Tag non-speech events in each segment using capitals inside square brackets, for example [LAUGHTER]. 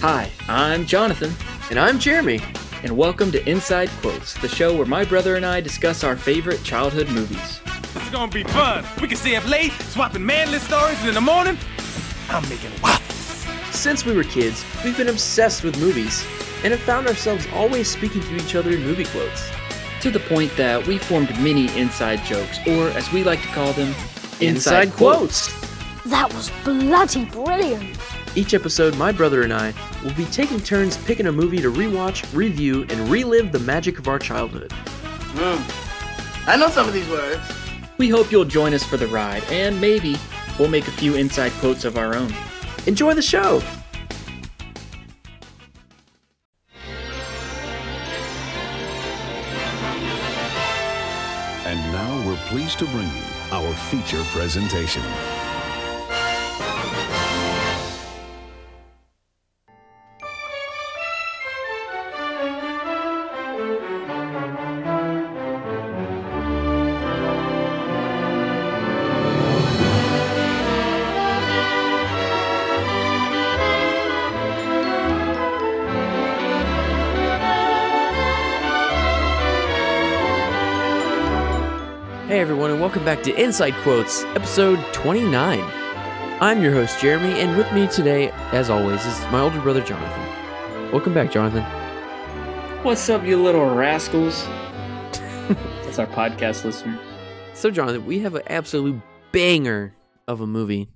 Hi, I'm Jonathan, And I'm Jeremy. and welcome to Inside Quotes, the show where my brother and I discuss our favorite childhood movies. It's gonna be fun. We can stay up late, swapping manly stories, and in the morning, I'm making waffles. Since we were kids, we've been obsessed with movies and have found ourselves always speaking to each other in movie quotes. To the point that we formed mini inside jokes, or as we like to call them, Inside quotes. That was bloody brilliant. Each episode, my brother and I will be taking turns picking a movie to rewatch, review, and relive the magic of our childhood. Hmm. I know some of these words. We hope you'll join us for the ride, and maybe we'll make a few inside quotes of our own. Enjoy the show! And now we're pleased to bring you our feature presentation. Welcome back to Inside Quotes, episode 29. I'm your host, Jeremy, and with me today, as always, is my older brother, Jonathan. Welcome back, Jonathan. What's up, you little rascals? [LAUGHS] That's our podcast listeners. So, Jonathan, we have an absolute banger of a movie.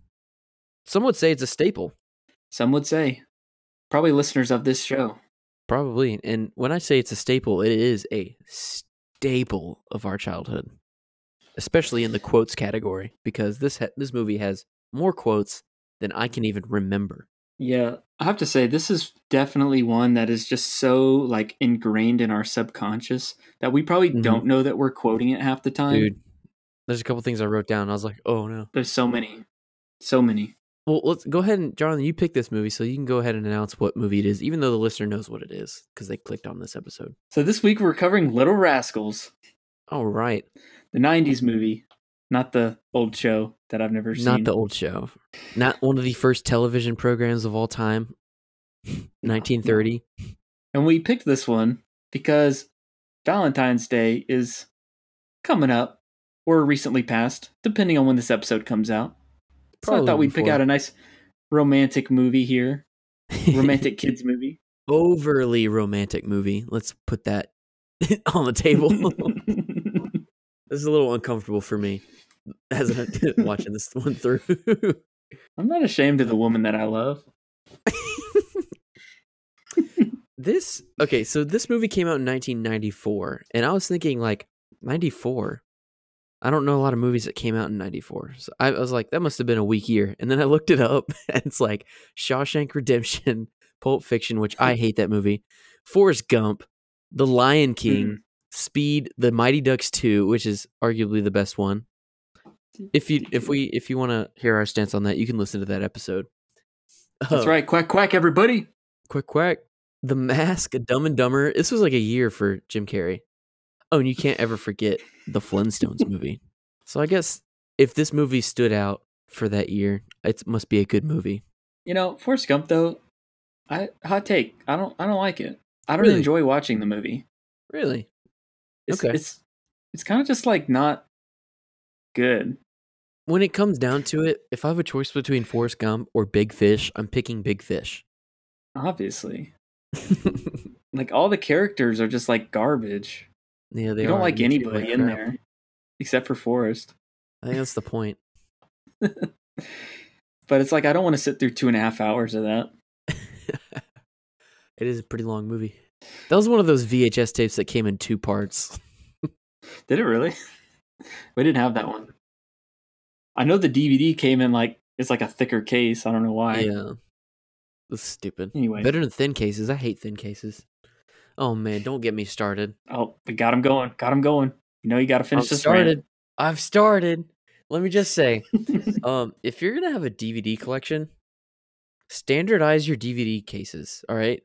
Some would say it's a staple, Some would say. Probably listeners of this show. probably. And when I say it's a staple, it is a staple of our childhood, especially in the quotes category, because this ha- this movie has more quotes than I can even remember. Yeah, I have to say this is definitely one that is just so like ingrained in our subconscious that we probably Mhm. don't know that we're quoting it half the time. Dude, there's a couple things I wrote down. I was like, oh no. There's so many. So many. Well, let's go ahead and Jonathan, you pick this movie, so you can go ahead and announce what movie it is, even though the listener knows what it is because they clicked on this episode. So this week we're covering Little Rascals, All right, the 90s movie, not the old show that I've never seen. not the old show, not one of the first television programs of all time, [LAUGHS] 1930. And we picked this one because Valentine's Day is coming up or recently passed, depending on when this episode comes out. So I thought we'd pick out a nice romantic movie here, [LAUGHS] romantic kids movie. overly romantic movie. Let's put that [LAUGHS] on the table. This is a little uncomfortable for me as I'm [LAUGHS] watching this one through. [LAUGHS] I'm not ashamed of the woman that I love. this okay so this movie came out in 1994 and i was thinking like 94 i don't know a lot of movies that came out in 94 so i, I was like that must have been a weak year and then i looked it up [LAUGHS] and it's like shawshank redemption pulp fiction which i hate that movie forrest gump the lion king hmm. Speed the mighty ducks 2 which is arguably the best one if you if we if you want to hear our stance on that you can listen to that episode That's Uh, right. Quack, quack, everybody. Quick quack. The Mask, Dumb and Dumber. This was like a year for Jim Carrey. Oh, and you can't ever forget the Flintstones movie. So I guess if this movie stood out for that year, it must be a good movie. You know, Forrest Gump though, I hot take. I don't I don't like it. I don't Really? enjoy watching the movie. Really? It's Okay. it's it's kind of just like not good. When it comes down to it, if I have a choice between Forrest Gump or Big Fish, I'm picking Big Fish. Obviously. [LAUGHS] Like all the characters are just like garbage. yeah, they you don't are. like They anybody like in crap. there except for Forrest. I think that's the point. [LAUGHS] But it's like I don't want to sit through two and a half hours of that. [LAUGHS] it is a pretty long movie. That was one of those VHS tapes that came in two parts. [LAUGHS] Did it really? we didn't have that one. I know the DVD came in like it's like a thicker case. I don't know why. Yeah. That's stupid. Anyway. Better than thin cases. I hate thin cases. Oh man, don't get me started. Oh, we got him going. Got him going. You know you got to finish I've this. started. I've started. Let me just say, [LAUGHS] um, if you're gonna have a DVD collection, standardize your DVD cases. All right.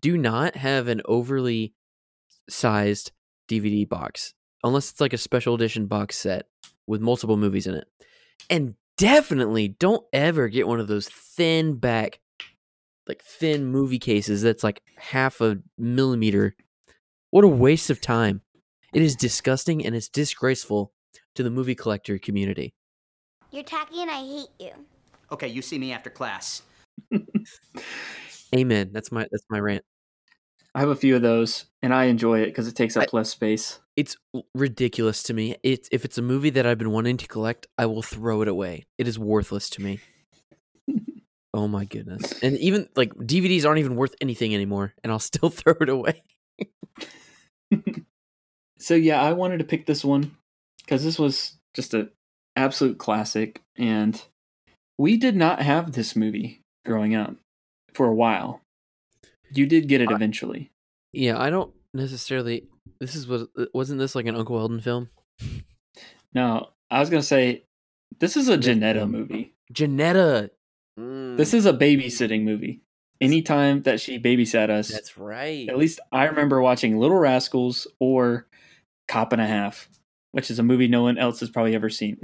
Do not have an overly sized DVD box unless it's like a special edition box set with multiple movies in it. And definitely don't ever get one of those thin back like thin movie cases that's like half a millimeter. What a waste of time. It is disgusting and it's disgraceful to the movie collector community. You're tacky and I hate you. Okay, you see me after class. [LAUGHS] Amen. That's my that's my rant. I have a few of those, and I enjoy it because it takes up I- less space. It's ridiculous to me. It's if it's a movie that I've been wanting to collect, I will throw it away. It is worthless to me. [LAUGHS] oh my goodness. And even like DVDs aren't even worth anything anymore, and I'll [LAUGHS] still throw it away. [LAUGHS] So yeah, I wanted to pick this one because this was just an absolute classic, and we did not have this movie growing up for a while. You did get it eventually. Yeah, I don't necessarily. This is was uh, wasn't this like an Uncle Eldon film? No, I was gonna say this is a Janetta um, movie. Janetta. Mm. This is a babysitting movie. Anytime that she babysat us, That's right. at least I remember watching Little Rascals or Cop and a Half, which is a movie no one else has probably ever seen.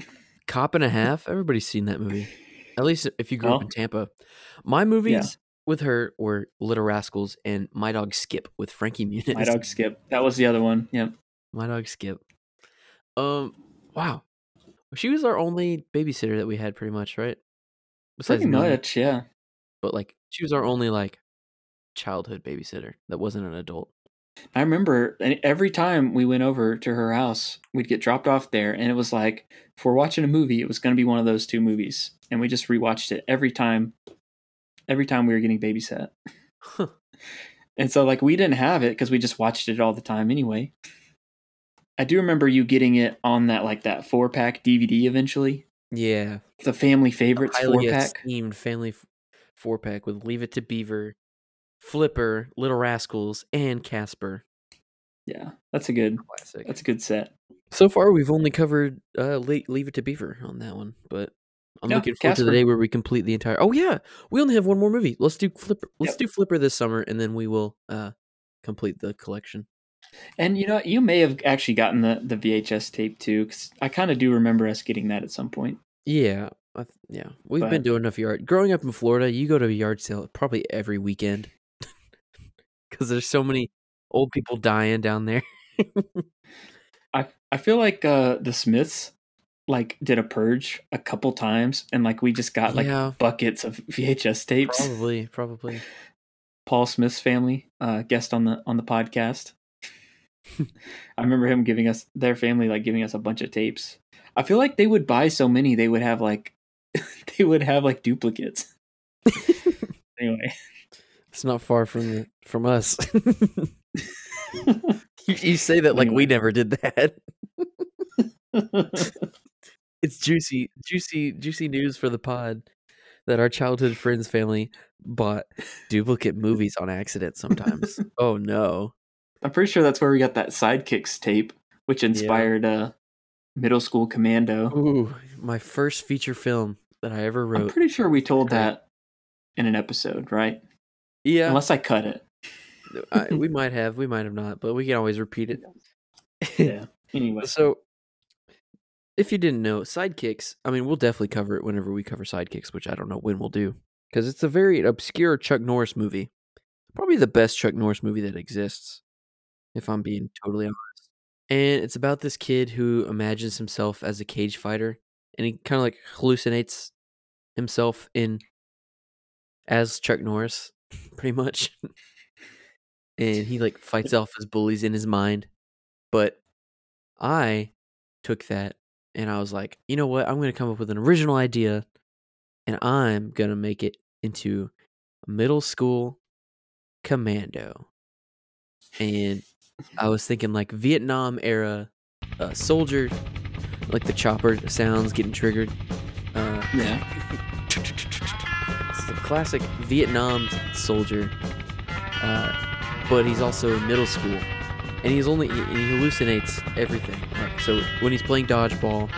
Cop and a Half. Everybody's seen that movie. At least if you grew up in Tampa. My movies with her were Little Rascals and My Dog Skip with Frankie [LAUGHS] Muniz. My dog Skip. That was the other one. Yep. My Dog Skip. Um. Wow. She was our only babysitter that we had, pretty much, right? Pretty Mama. much, yeah. but like she was our only like childhood babysitter that wasn't an adult. I remember every time we went over to her house, we'd get dropped off there, and it was like if we're watching a movie, it was going to be one of those two movies, and we just rewatched it every time. Every time we were getting babysat, Huh. and so like we didn't have it because we just watched it all the time anyway. I do remember you getting it on that like that four pack DVD eventually, Yeah, the family favorites four pack themed family f- four pack with Leave It to Beaver, Flipper, Little Rascals, and Casper. Yeah, that's a good Classic. that's a good set. So far, we've only covered uh, Le- Leave It to Beaver on that one, but I'm Yeah, looking forward to the day where we complete the entire. Oh yeah, we only have one more movie. Let's do Flipper. Let's Yep. do Flipper this summer, and then we will uh complete the collection. And you know, you may have actually gotten the the VHS tape too, because I kind of do remember us getting that at some point. Yeah, I th- yeah, we've been doing enough yard. Growing up in Florida, you go to a yard sale probably every weekend [LAUGHS] because there's so many old people dying down there. [LAUGHS] I I feel like uh the Smiths like did a purge a couple times, and like we just got like Yeah. buckets of [LAUGHS] VHS tapes. probably, probably. Paul Smith's family, uh, guest on the on the podcast. I remember him giving us their family like giving us a bunch of tapes. I feel like they would buy so many they would have like [LAUGHS] they would have like duplicates. [LAUGHS] anyway, It's not far from the, from us. you, you say that like we never did that. It's juicy, juicy, juicy news for the pod that our childhood friends family bought duplicate movies on accident sometimes. [LAUGHS] oh no. I'm pretty sure that's where we got that sidekicks tape, which inspired uh middle school commando. Ooh, my first feature film that I ever wrote. I'm pretty sure we told that in an episode, right? yeah, Unless I cut it. I, we [LAUGHS] might have, we might have not, but we can always repeat it. Yeah. [LAUGHS] Anyway, So, if you didn't know, Sidekicks, I mean, we'll definitely cover it whenever we cover Sidekicks, which I don't know when we'll do. Because it's a very obscure Chuck Norris movie. Probably the best Chuck Norris movie that exists, if I'm being totally honest. And it's about this kid who imagines himself as a cage fighter, and he kind of like hallucinates himself in as Chuck Norris, [LAUGHS] pretty much. and he like fights [LAUGHS] off his bullies in his mind. But I took that and I was like, you know what? I'm going to come up with an original idea and I'm going to make it into middle school commando. And [LAUGHS] I was thinking like Vietnam era uh, soldier, like the chopper sounds getting triggered. Uh, yeah. it's the classic Vietnam soldier, uh, but he's also in middle school, and he's only he hallucinates everything. Like so, when he's playing dodgeball,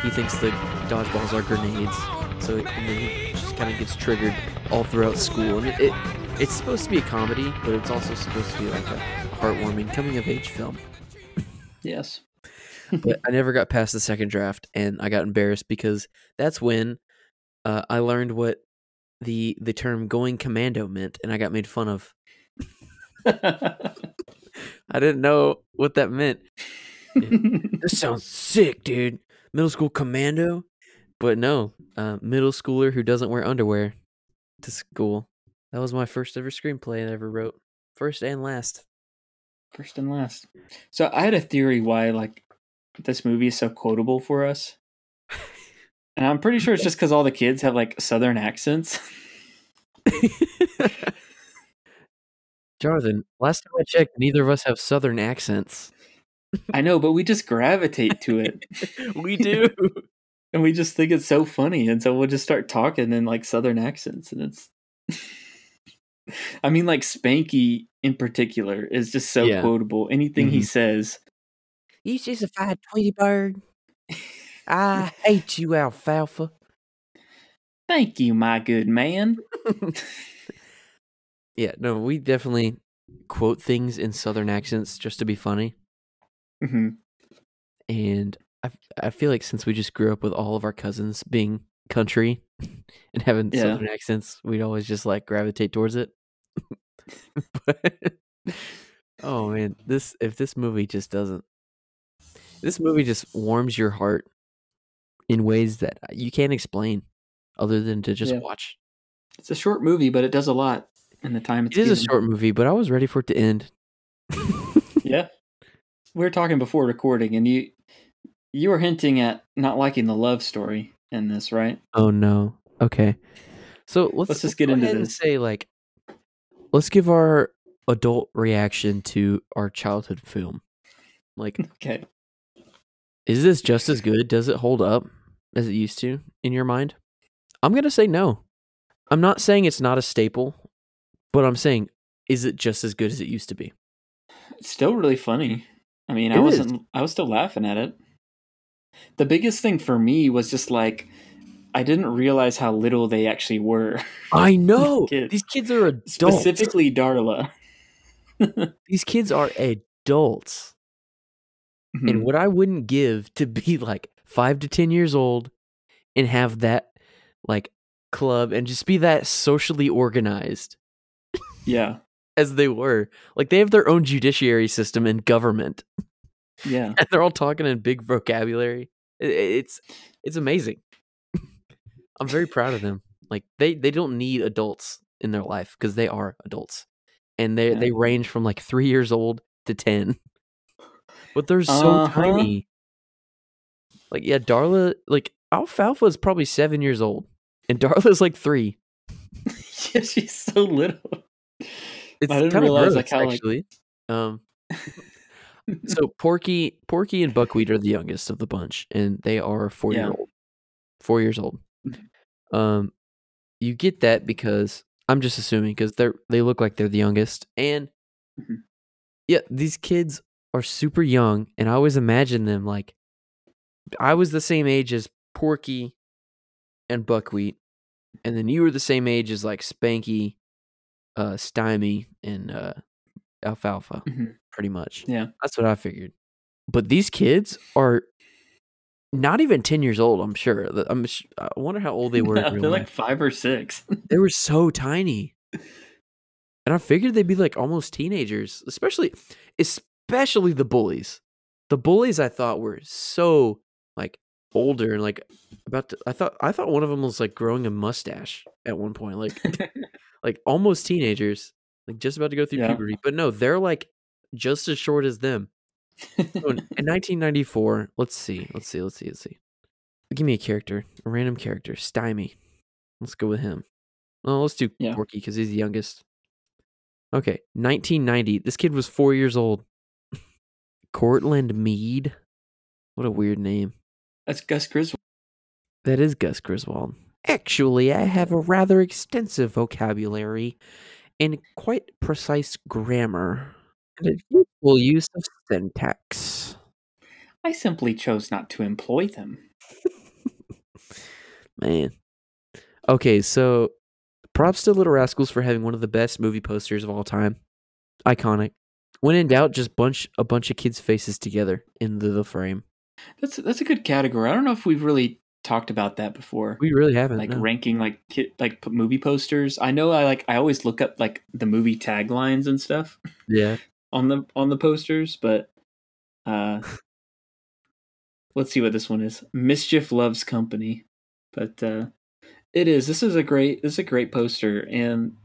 he thinks the dodgeballs are grenades. So and then he just kind of gets triggered all throughout school, and it, it it's supposed to be a comedy, but it's also supposed to be like a heartwarming coming of age film. Yes. [LAUGHS] but I never got past the second draft, and I got embarrassed because that's when uh, I learned what the the term "going commando" meant, and I got made fun of. [LAUGHS] [LAUGHS] I didn't know what that meant. [LAUGHS] This sounds sick, dude. Middle school commando, but no, uh, middle schooler who doesn't wear underwear to school. That was my first ever screenplay I ever wrote, first and last. First and last. So I had a theory why like this movie is so quotable for us. [LAUGHS] And I'm pretty sure it's just because all the kids have like southern accents. Jonathan, last time I checked, neither of us have southern accents. I know, but we just gravitate to it. [LAUGHS] we [LAUGHS] do. and we just think it's so funny. And so we'll just start talking in like southern accents. And it's [LAUGHS] I mean, like Spanky in particular is just so Yeah. quotable. Anything he Mhm. says. You just a fat Tweety bird. I hate you, alfalfa. Thank you, my good man. Yeah, no, we definitely quote things in southern accents just to be funny. hmm And I, I feel like since we just grew up with all of our cousins being country [LAUGHS] and having Yeah. southern accents, we'd always just like gravitate towards it. [LAUGHS] but, oh man, this if this movie just doesn't, this movie just warms your heart in ways that you can't explain, other than to just Yeah. watch. It's a short movie, but it does a lot in the time it's It is a short movie, but I was ready for it to end. [LAUGHS] Yeah. We were talking before recording, and you you were hinting at not liking the love story in this, right? Oh no. Okay. So let's, Let's just get go into ahead and this. say like let's give our adult reaction to our childhood film. Like [LAUGHS] Okay. is this just as good? Does it hold up as it used to in your mind? I'm going to say no. I'm not saying it's not a staple, but I'm saying is it just as good as it used to be? It's still really funny. I mean, It I wasn't I was still laughing at it. The biggest thing for me was just like I didn't realize how little they actually were. [LAUGHS] I know. kids. These kids are adults. Specifically Darla. [LAUGHS] These kids are adults. Mhm. and what I wouldn't give to be like five to ten years old and have that like club and just be that socially organized yeah. as they were. Like they have their own judiciary system and government, Yeah. [LAUGHS] and they're all talking in big vocabulary. It's it's amazing. [LAUGHS] I'm very proud of them. Like they they don't need adults in their life because they are adults, and they Yeah. they range from like three years old to ten. [LAUGHS] But they're so Uh-huh. tiny. Like yeah, Darla like Alfalfa is probably seven years old, and Darla's like three. yeah, she's so little. It's I didn't realize, gross, like, how, like- actually. Um, [LAUGHS] so Porky, Porky, and Buckwheat are the youngest of the bunch, and they are four Yeah. year old, four years old. Um, you get that because I'm just assuming because they're they look like they're the youngest, and Mhm. yeah, these kids are super young, and I always imagine them like I was the same age as Porky and Buckwheat, and then you were the same age as like Spanky, uh, Stymie, and uh, Alfalfa, Mhm. pretty much. Yeah. That's what I figured. But these kids are not even 10 years old, I'm sure. I'm sh- I wonder how old they [LAUGHS] were. No, they're like five or six. They were so tiny. [LAUGHS] And I figured they'd be like almost teenagers, especially especially the bullies. The bullies I thought were so like older and like about to, I thought I thought one of them was like growing a mustache at one point, like [LAUGHS] like almost teenagers, like just about to go through Yeah. puberty. But no, they're like just as short as them. So in, [LAUGHS] in 1994, let's see, let's see, let's see, let's see. Give me a character, a random character, Stymie. Let's go with him. Well, let's do Yeah. Porky because he's the youngest. Okay, 1990. This kid was four years old. [LAUGHS] Courtland Mead. What a weird name. That's Gus Griswold. That is Gus Griswold. Actually, I have a rather extensive vocabulary and quite precise grammar and a useful use of syntax. I simply chose not to employ them. [LAUGHS] Man. Okay, so props to Little Rascals for having one of the best movie posters of all time. Iconic. When in doubt, just bunch a bunch of kids' faces together in the, the frame. That's that's a good category. I don't know if we've really talked about that before. We really haven't. like no. ranking like like movie posters. I know I like I always look up like the movie taglines and stuff yeah. on the on the posters, but uh [LAUGHS] let's see what this one is. Mischief loves company. But uh it is. This is a great this is a great poster and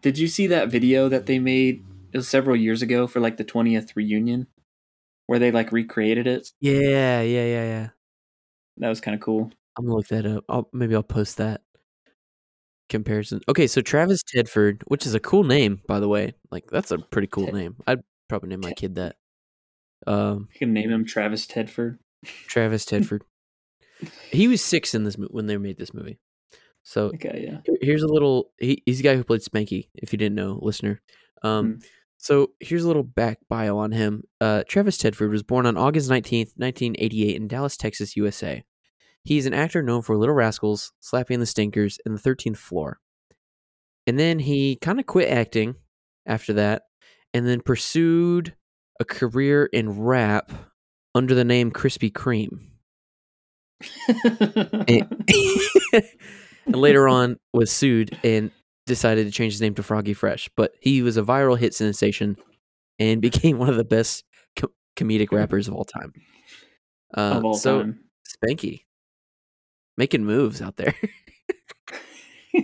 did you see that video that they made it was several years ago for like the 20th reunion where they like recreated it? Yeah, yeah, yeah, yeah. That was kind of cool. I'm gonna look that up. I'll maybe I'll post that comparison. Okay, so Travis Tedford, which is a cool name, by the way. Like that's a pretty cool Ted- name. I'd probably name my kid that. Um, You can name him Travis Tedford. Travis [LAUGHS] Tedford. he was six in this when they made this movie. So Okay, yeah. here's a little. He, he's the guy who played Spanky. If you didn't know, listener. Um, Hmm. so here's a little back bio on him. Uh, Travis Tedford was born on August 19th, 1988, in Dallas, Texas, USA. He's an actor known for Little Rascals, Slappy and the Stinkers, and The Thirteenth Floor. And then he kind of quit acting after that, and then pursued a career in rap under the name Krispy Kreme. and, [LAUGHS] and later on was sued and decided to change his name to Froggy Fresh. But he was a viral hit sensation and [LAUGHS] became one of the best co- comedic rappers of all time. Uh, of all so time. Spanky making moves out there. [LAUGHS]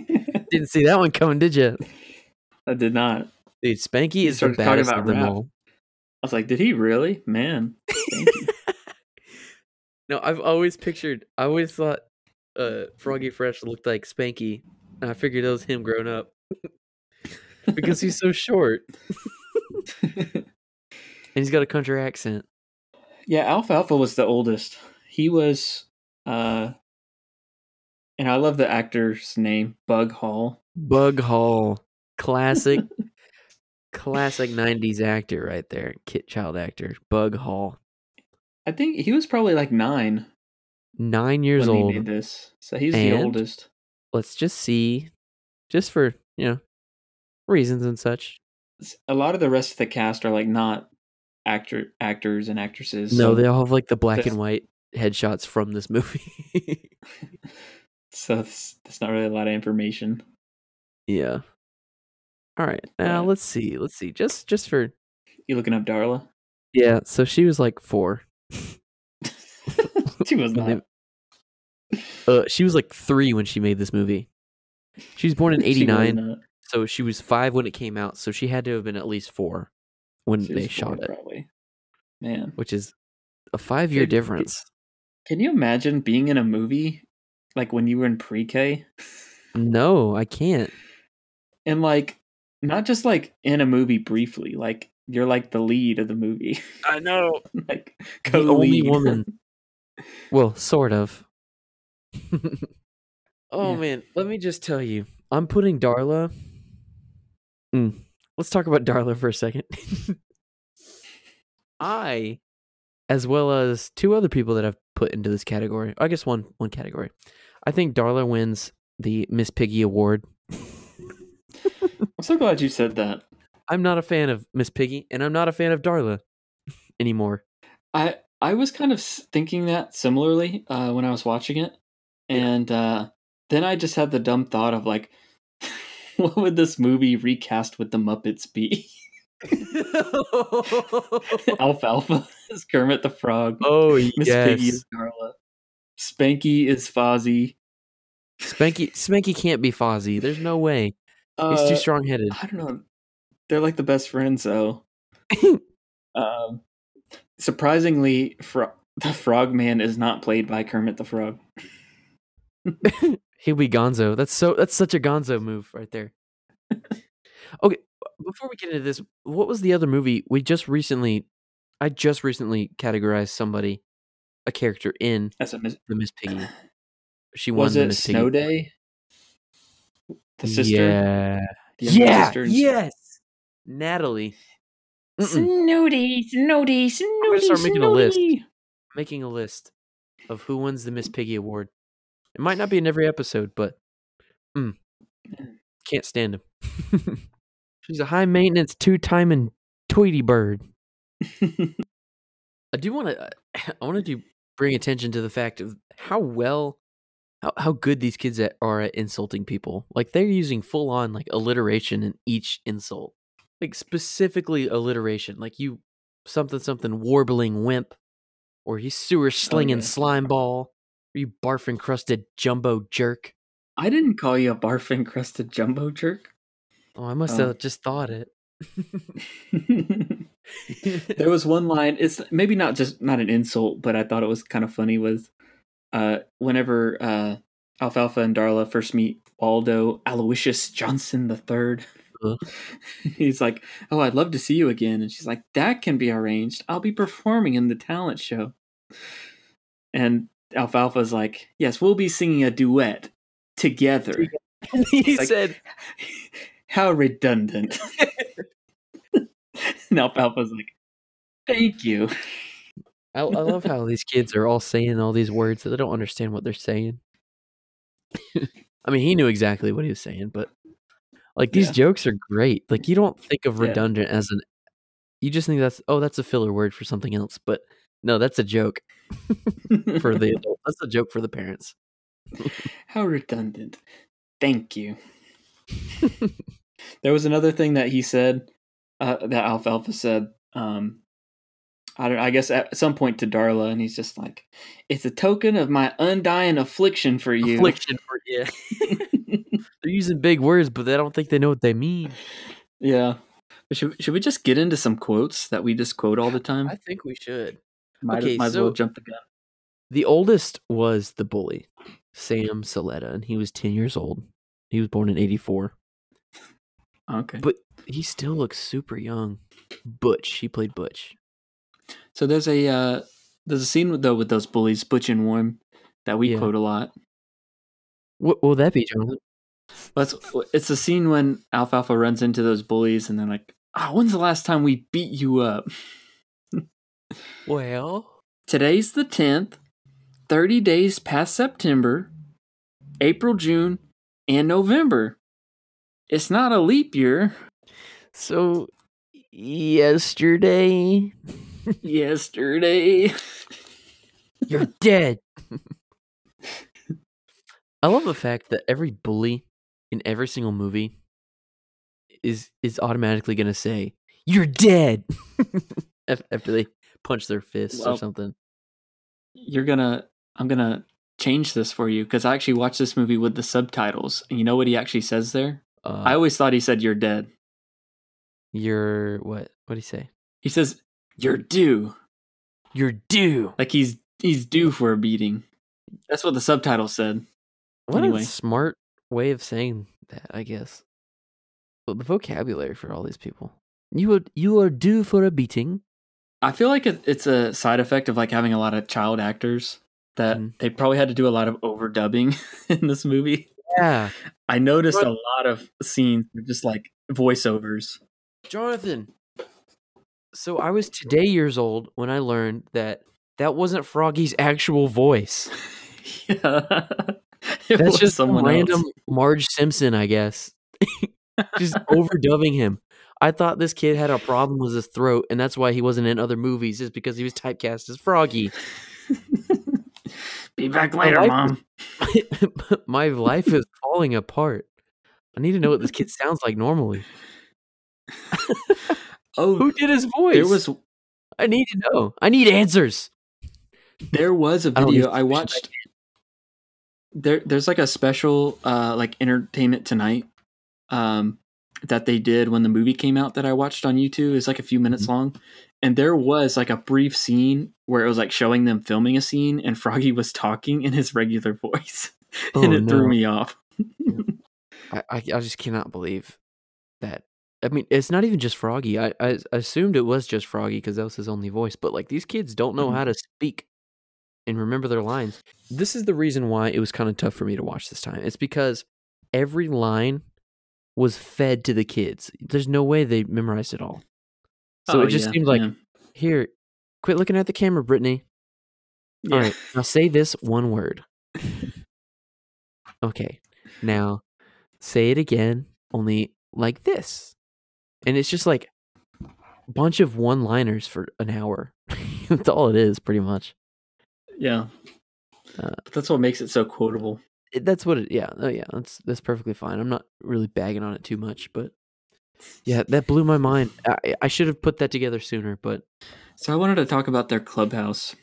Didn't [LAUGHS] see that one coming, did you? I did not. Dude, Spanky He is the baddest about of them rap. all. I was like, did he really? Man. [LAUGHS] No, I've always pictured. I always thought uh, Froggy Fresh looked like Spanky, and I figured that was him grown up because he's so short and he's got a country accent. yeah, Alfalfa was the oldest. He was uh and I love the actor's name, Bug Hall. Bug Hall, classic, [LAUGHS] classic '90s actor right there, kid child actor. Bug Hall, I think he was probably like nine nine years when old. he made this. So he's the oldest. Let's just see, just for you know reasons and such. A lot of the rest of the cast are like not actor actors and actresses. no, so, they all have like the black and white headshots from this movie. [LAUGHS] [LAUGHS] so that's, that's not really a lot of information. yeah. All right, now But- let's see. Let's see. Just just for You looking up Darla? yeah. So she was like four. [LAUGHS] she was [LAUGHS] not. Uh, she was like three when she made this movie. She was born in [LAUGHS] '89, not. so she was five when it came out. So she had to have been at least four when She they shot four, it, Probably. Man. which is a five-year difference. Can you imagine being in a movie like when you were in pre-K No, I can't. and like not just like in a movie briefly, like you're like the lead of the movie, [LAUGHS] I know. like The only woman. [LAUGHS] Well, sort of. [LAUGHS] oh Yeah. man, let me just tell you, I'm putting Darla. Mm, Let's talk about Darla for a second. I, as well as two other people that I've put into this category, I guess one one category. I think Darla wins the Miss Piggy Award. I'm so glad you said that. I'm not a fan of Miss Piggy, and I'm not a fan of Darla anymore. I I was kind of thinking that similarly uh, when I was watching it, and uh, then I just had the dumb thought of like, [LAUGHS] what would this movie recast with the Muppets be? [LAUGHS] Alfalfa is Kermit the Frog. oh yes. Miss yes, Piggy is Darla. Spanky is Fozzie. Spanky Spanky can't be Fozzie. There's no way. He's Uh, too strong headed. I don't know. They're like the best friends, though. [LAUGHS] um, surprisingly, Fro- the Frogman is not played by Kermit the Frog. [LAUGHS] He'll be Gonzo. That's so. That's such a Gonzo move right there. okay, before we get into this, what was the other movie we just recently? I just recently categorized somebody, a character in That's a mis- the Miss Piggy. [SIGHS] She won was the it Miss Piggy. Snow Award. Day? The sister. Yeah. The Yeah. sister and- Yes. Natalie. Mm-mm. Snooty, Snooty, Snooty, gonna start making a list. Snooty. Making a list of who wins the Miss Piggy Award. It might not be in every episode, but mm, can't stand him. [LAUGHS] She's a high maintenance two timing Tweety bird. [LAUGHS] I do want to. Uh, [LAUGHS] I wanted to bring attention to the fact of how well how, how good these kids are at insulting people. Like they're using full on like alliteration in each insult. Like specifically alliteration. Like you something something warbling wimp or you sewer oh, slinging yeah. slime ball or you barf encrusted jumbo jerk. I didn't call you a barf encrusted jumbo jerk. Oh, I must Oh. have just thought it. [LAUGHS] there was one [LAUGHS] line. It's maybe not just not an insult, but I thought it was kind of funny. Was uh, whenever uh, Alfalfa and Darla first meet Waldo Aloysius Johnson the third, [LAUGHS] he's like, "Oh, I'd love to see you again," and she's like, "That can be arranged. I'll be performing in the talent show." And Alfalfa's like, "Yes, we'll be singing a duet together." he like- said, How redundant. [LAUGHS] and Alfalfa's like, thank you. I, I love how these kids are all saying all these words that they don't understand what they're saying. [LAUGHS] I mean, he knew exactly what he was saying, but like these Yeah. jokes are great. Like you don't think of Yeah. redundant as an, you just think that's oh that's a filler word for something else, but no, that's a joke [LAUGHS] for the adult. That's a joke for the parents. How redundant. Thank you. There was another thing that he said, uh, that Alfalfa said. Um, I don't. I guess at some point to Darla, and he's just like, "It's a token of my undying affliction for you." Affliction for yeah. [LAUGHS] [LAUGHS] They're using big words, but they don't think they know what they mean. yeah. Should should we just get into some quotes that we just quote all the time? I think we should. might okay, might as well jump the gun. The oldest was the bully, Sam Saletta, and he was 10 years old. He was born in 84. Okay. But he still looks super young. Butch, he played Butch. So there's a uh, there's a scene with, though with those bullies, Butch and Worm, that we Yeah. quote a lot. What will that be, Jonathan? But it's, a scene when Alfalfa runs into those bullies, and they're like, "Ah, when's the last time we beat you up?" [LAUGHS] Well, Today's the tenth. Thirty days past September, April, June, and November. It's not a leap year. so yesterday, Yesterday. you're dead. I love the fact that every bully in every single movie is is automatically going to say, "You're dead." [LAUGHS] after they punch their fists or something. You're gonna. I'm gonna change this for you because I actually watched this movie with the subtitles, and you know what he actually says there? Uh, I always thought he said "you're dead." You're what? What do you say? He says "you're due," You're due. like he's he's due for a beating. That's what the subtitle said. What Anyway. a smart way of saying that, I guess. But the vocabulary for all these people. You are you are due for a beating. I feel like it, it's a side effect of like having a lot of child actors that Mhm. they probably had to do a lot of overdubbing [LAUGHS] in this movie. Yeah. I noticed a lot of scenes were just like voiceovers. Jonathan. So I was today years old when I learned that that wasn't Froggy's actual voice. [LAUGHS] yeah. [LAUGHS] It That's just some someone random else. Marge Simpson, I guess. [LAUGHS] just overdubbing him. I thought this kid had a problem with his throat, and that's why he wasn't in other movies, is because he was typecast as Froggy. Be back later, life mom. [LAUGHS] My life is falling apart. I need to know what this kid sounds like normally. [LAUGHS] Oh, Who did his voice? there was I need to know. I need answers. there was a video need I watched. There, there's like a special, uh, like Entertainment Tonight, um, that they did when the movie came out that I watched on YouTube. It's like a few minutes Mm-hmm. long, and there was like a brief scene where it was like showing them filming a scene, and Froggy was talking in his regular voice, [LAUGHS] and Oh, it threw me off. [LAUGHS] I, I, I just cannot believe that. I mean, it's not even just Froggy. I, I assumed it was just Froggy because that was his only voice. But like these kids don't know Mhm. how to speak and remember their lines. This is the reason why it was kind of tough for me to watch this time. It's because every line was fed to the kids. There's no way they memorized it all. So Oh, it just yeah, seemed like yeah. here, quit looking at the camera, Brittany. All Yeah. right, now say this one word. [LAUGHS] Okay, now say it again, only like this. And it's just like a bunch of one liners for an hour. [LAUGHS] That's all it is, pretty much. Yeah. Uh, That's what makes it so quotable. it- that's what it. Yeah, oh yeah, that's that's perfectly fine. I'm not really bagging on it too much, but yeah, that blew my mind. I, I should have put that together sooner, but So I wanted to talk about their clubhouse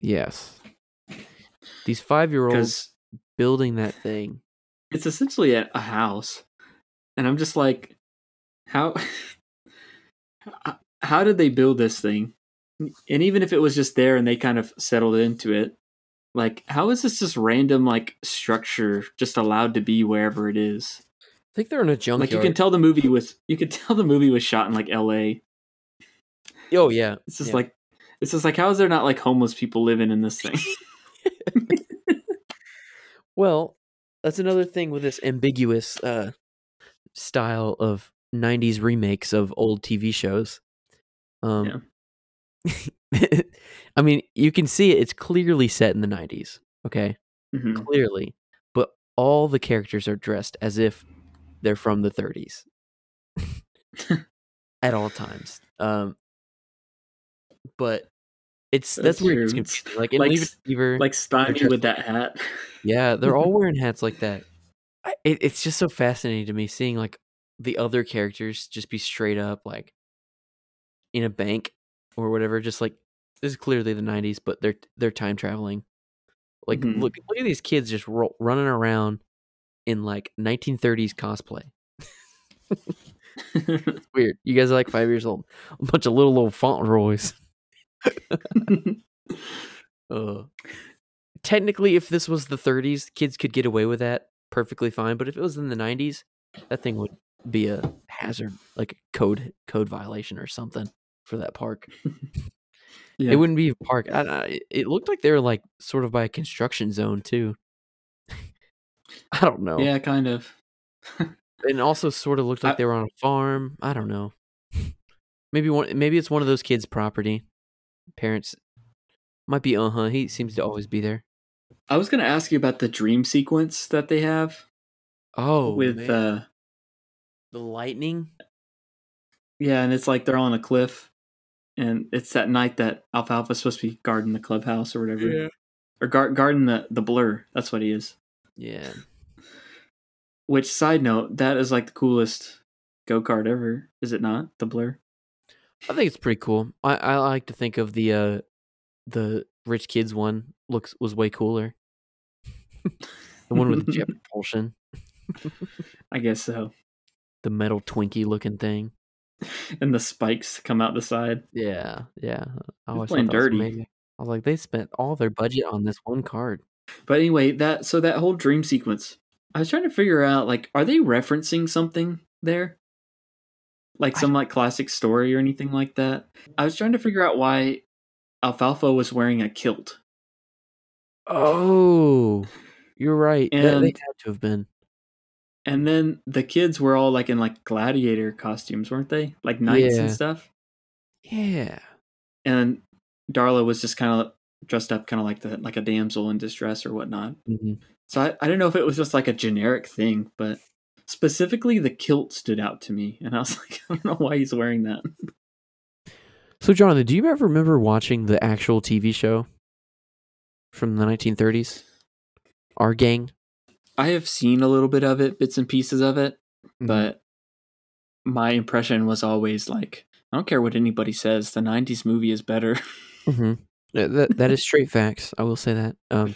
yes, these five year olds building that thing. it's essentially a, a house, and I'm just like, how, [LAUGHS] how- how did they build this thing? And even if it was just there and they kind of settled into it, like how is this just random like structure just allowed to be wherever it is? I think they're in a junkyard. Like you can tell the movie was you could [LAUGHS] tell the movie was shot in like L.A. oh yeah, It's just yeah. like it's just like how is there not like homeless people living in this thing? [LAUGHS] Well, that's another thing with this ambiguous uh, style of '90s remakes of old TV shows. Um, [LAUGHS] I mean, you can see it; it's clearly set in the '90s. Okay, Mhm. clearly, but all the characters are dressed as if they're from the 30s at all times. Um, but it's that's, That's weird. It's Like Like Leave It s- to Beaver, like Stymie with that hat. [LAUGHS] yeah, they're all wearing hats like that. [LAUGHS] I, it, it's just so fascinating to me seeing like the other characters just be straight up like in a bank or whatever. Just like this is clearly the '90s, but they're they're time traveling. Like Mhm. look look at these kids just ro- running around in like 1930s cosplay. [LAUGHS] It's weird. You guys are like five years old. A bunch of little old Fauntleroys. Uh, [LAUGHS] technically, if this was the 30s, kids could get away with that perfectly fine. But if it was in the 90s, that thing would be a hazard, like a code code violation or something for that park. [LAUGHS] yeah. It wouldn't be a park. I, I, it looked like they were like sort of by a construction zone too. [LAUGHS] I don't know. yeah, kind of. [LAUGHS] and also sort of looked like I- they were on a farm. I don't know. Maybe one. Maybe it's one of those kids' property. Parents might be. Uh huh. He seems to always be there. I was gonna ask you about the dream sequence that they have Oh, with man. uh the lightning. yeah, and it's like they're on a cliff, and it's that night that Alfalfa's supposed to be guarding the clubhouse or whatever, yeah. or guard guarding the the blur. That's what he is. Yeah. Which side note, that is like the coolest go kart ever, is it not? The blur. I think it's pretty cool. I, I like to think of the uh the rich kids one looks was way cooler. the one with the jet [LAUGHS] propulsion, I guess so. the metal Twinkie looking thing. And the spikes come out the side. Yeah, yeah. I always playing that was dirty. I was like, they spent all their budget on this one card. But anyway, that so that whole dream sequence, I was trying to figure out like, are they referencing something there? Like I- some like classic story or anything like that? I was trying to figure out why Alfalfa was wearing a kilt. Oh, you're right. That- they had to have been. And then the kids were all like in like gladiator costumes, weren't they? Like knights Yeah. and stuff. Yeah. And Darla was just kind of dressed up kind of like the like a damsel in distress or whatnot. hmm So I, I don't know if it was just like a generic thing, but specifically the kilt stood out to me. And I was [LAUGHS] like, I don't know why he's wearing that. So, Jonathan, do you ever remember watching the actual TV show from the 1930s? Our Gang? I have seen a little bit of it, bits and pieces of it, Mhm. but my impression was always like, I don't care what anybody says, the 90s movie is better. hmm that that is straight facts. I will say that. Um,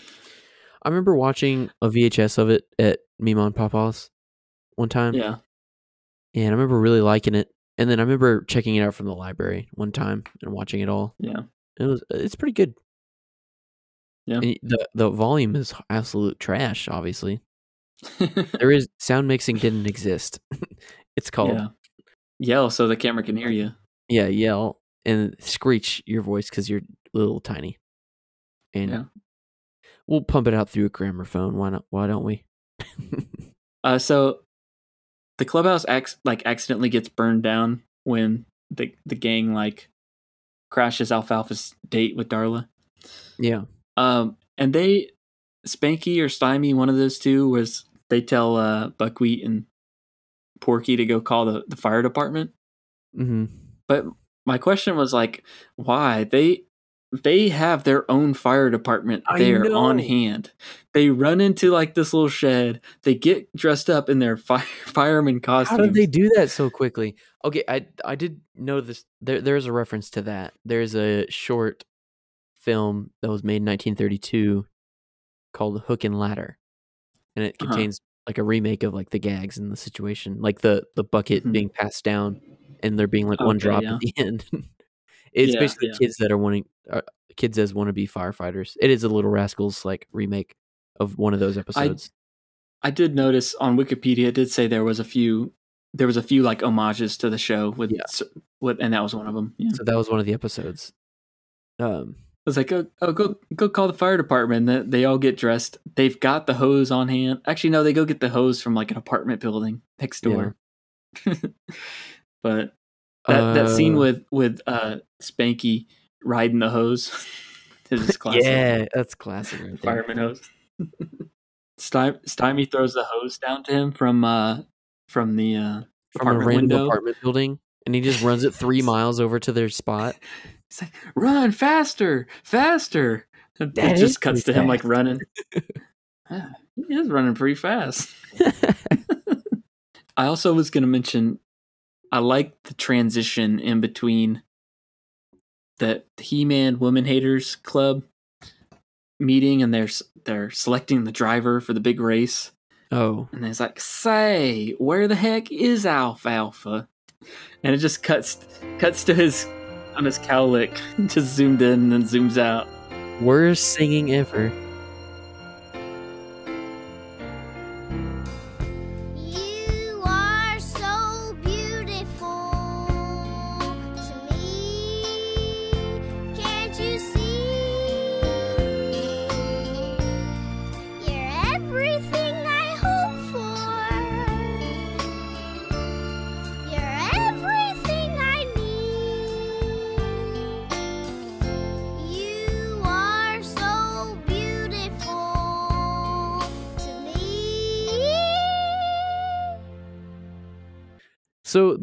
I remember watching a VHS of it at Mima and Papa's one time, yeah. and I remember really liking it. And then I remember checking it out from the library one time and watching it all. Yeah. It was it's pretty good. Yeah. And the the volume is absolute trash. Obviously, [LAUGHS] there is sound mixing didn't exist. [LAUGHS] it's called yeah. Yell so the camera can hear you. yeah yell and screech your voice because you're little tiny and Yeah. we'll pump it out through a gramophone why not why don't we [LAUGHS] Uh, so the clubhouse acts like accidentally gets burned down when the the gang like crashes Alfalfa's date with Darla. yeah Um, and they Spanky or Stymie, one of those two, was they tell uh Buckwheat and Porky to go call the, the fire department. hmm But my question was like, why they they have their own fire department there on hand. They run into like this little shed. They get dressed up in their [LAUGHS] fire, fireman costumes. How did they do that so quickly? Okay, I I did know this. There there's a reference to that. There's a short film that was made in 1932 called Hook and Ladder, and it Uh-huh. contains like a remake of like the gags and the situation, like the the bucket Mhm. being passed down and there being like one drop yeah. at the [LAUGHS] end. It's Yeah, basically yeah. kids that are wanting uh, kids as want to be firefighters. It is a Little Rascals like remake of one of those episodes. I did notice on Wikipedia it did say there was a few there was a few like homages to the show with Yeah. with and that was one of them. Yeah. so that was one of the episodes. Um, I was like, oh, oh, go go call the fire department. They, they all get dressed. They've got the hose on hand. Actually, no, they go get the hose from like an apartment building next Yeah. door. [LAUGHS] but that that scene uh, with with uh Spanky riding the hose [LAUGHS] is just classic. Yeah, that's classic right there. fireman hose. Sty- Stymie throws the hose down to him from uh from the uh From a random window. apartment building, and he just runs it three [LAUGHS] miles over to their spot. He's like, "Run faster, faster!" It just cuts to pretty him like running. Ah, he is running pretty fast. [LAUGHS] I also was going to mention, I like the transition in between the He-Man Woman Haters Club meeting, and they're they're selecting the driver for the big race. oh, And it's like, say, where the heck is Alfalfa? And it just cuts cuts to his on his cowlick, [LAUGHS] just zoomed in and then zooms out. worst singing ever.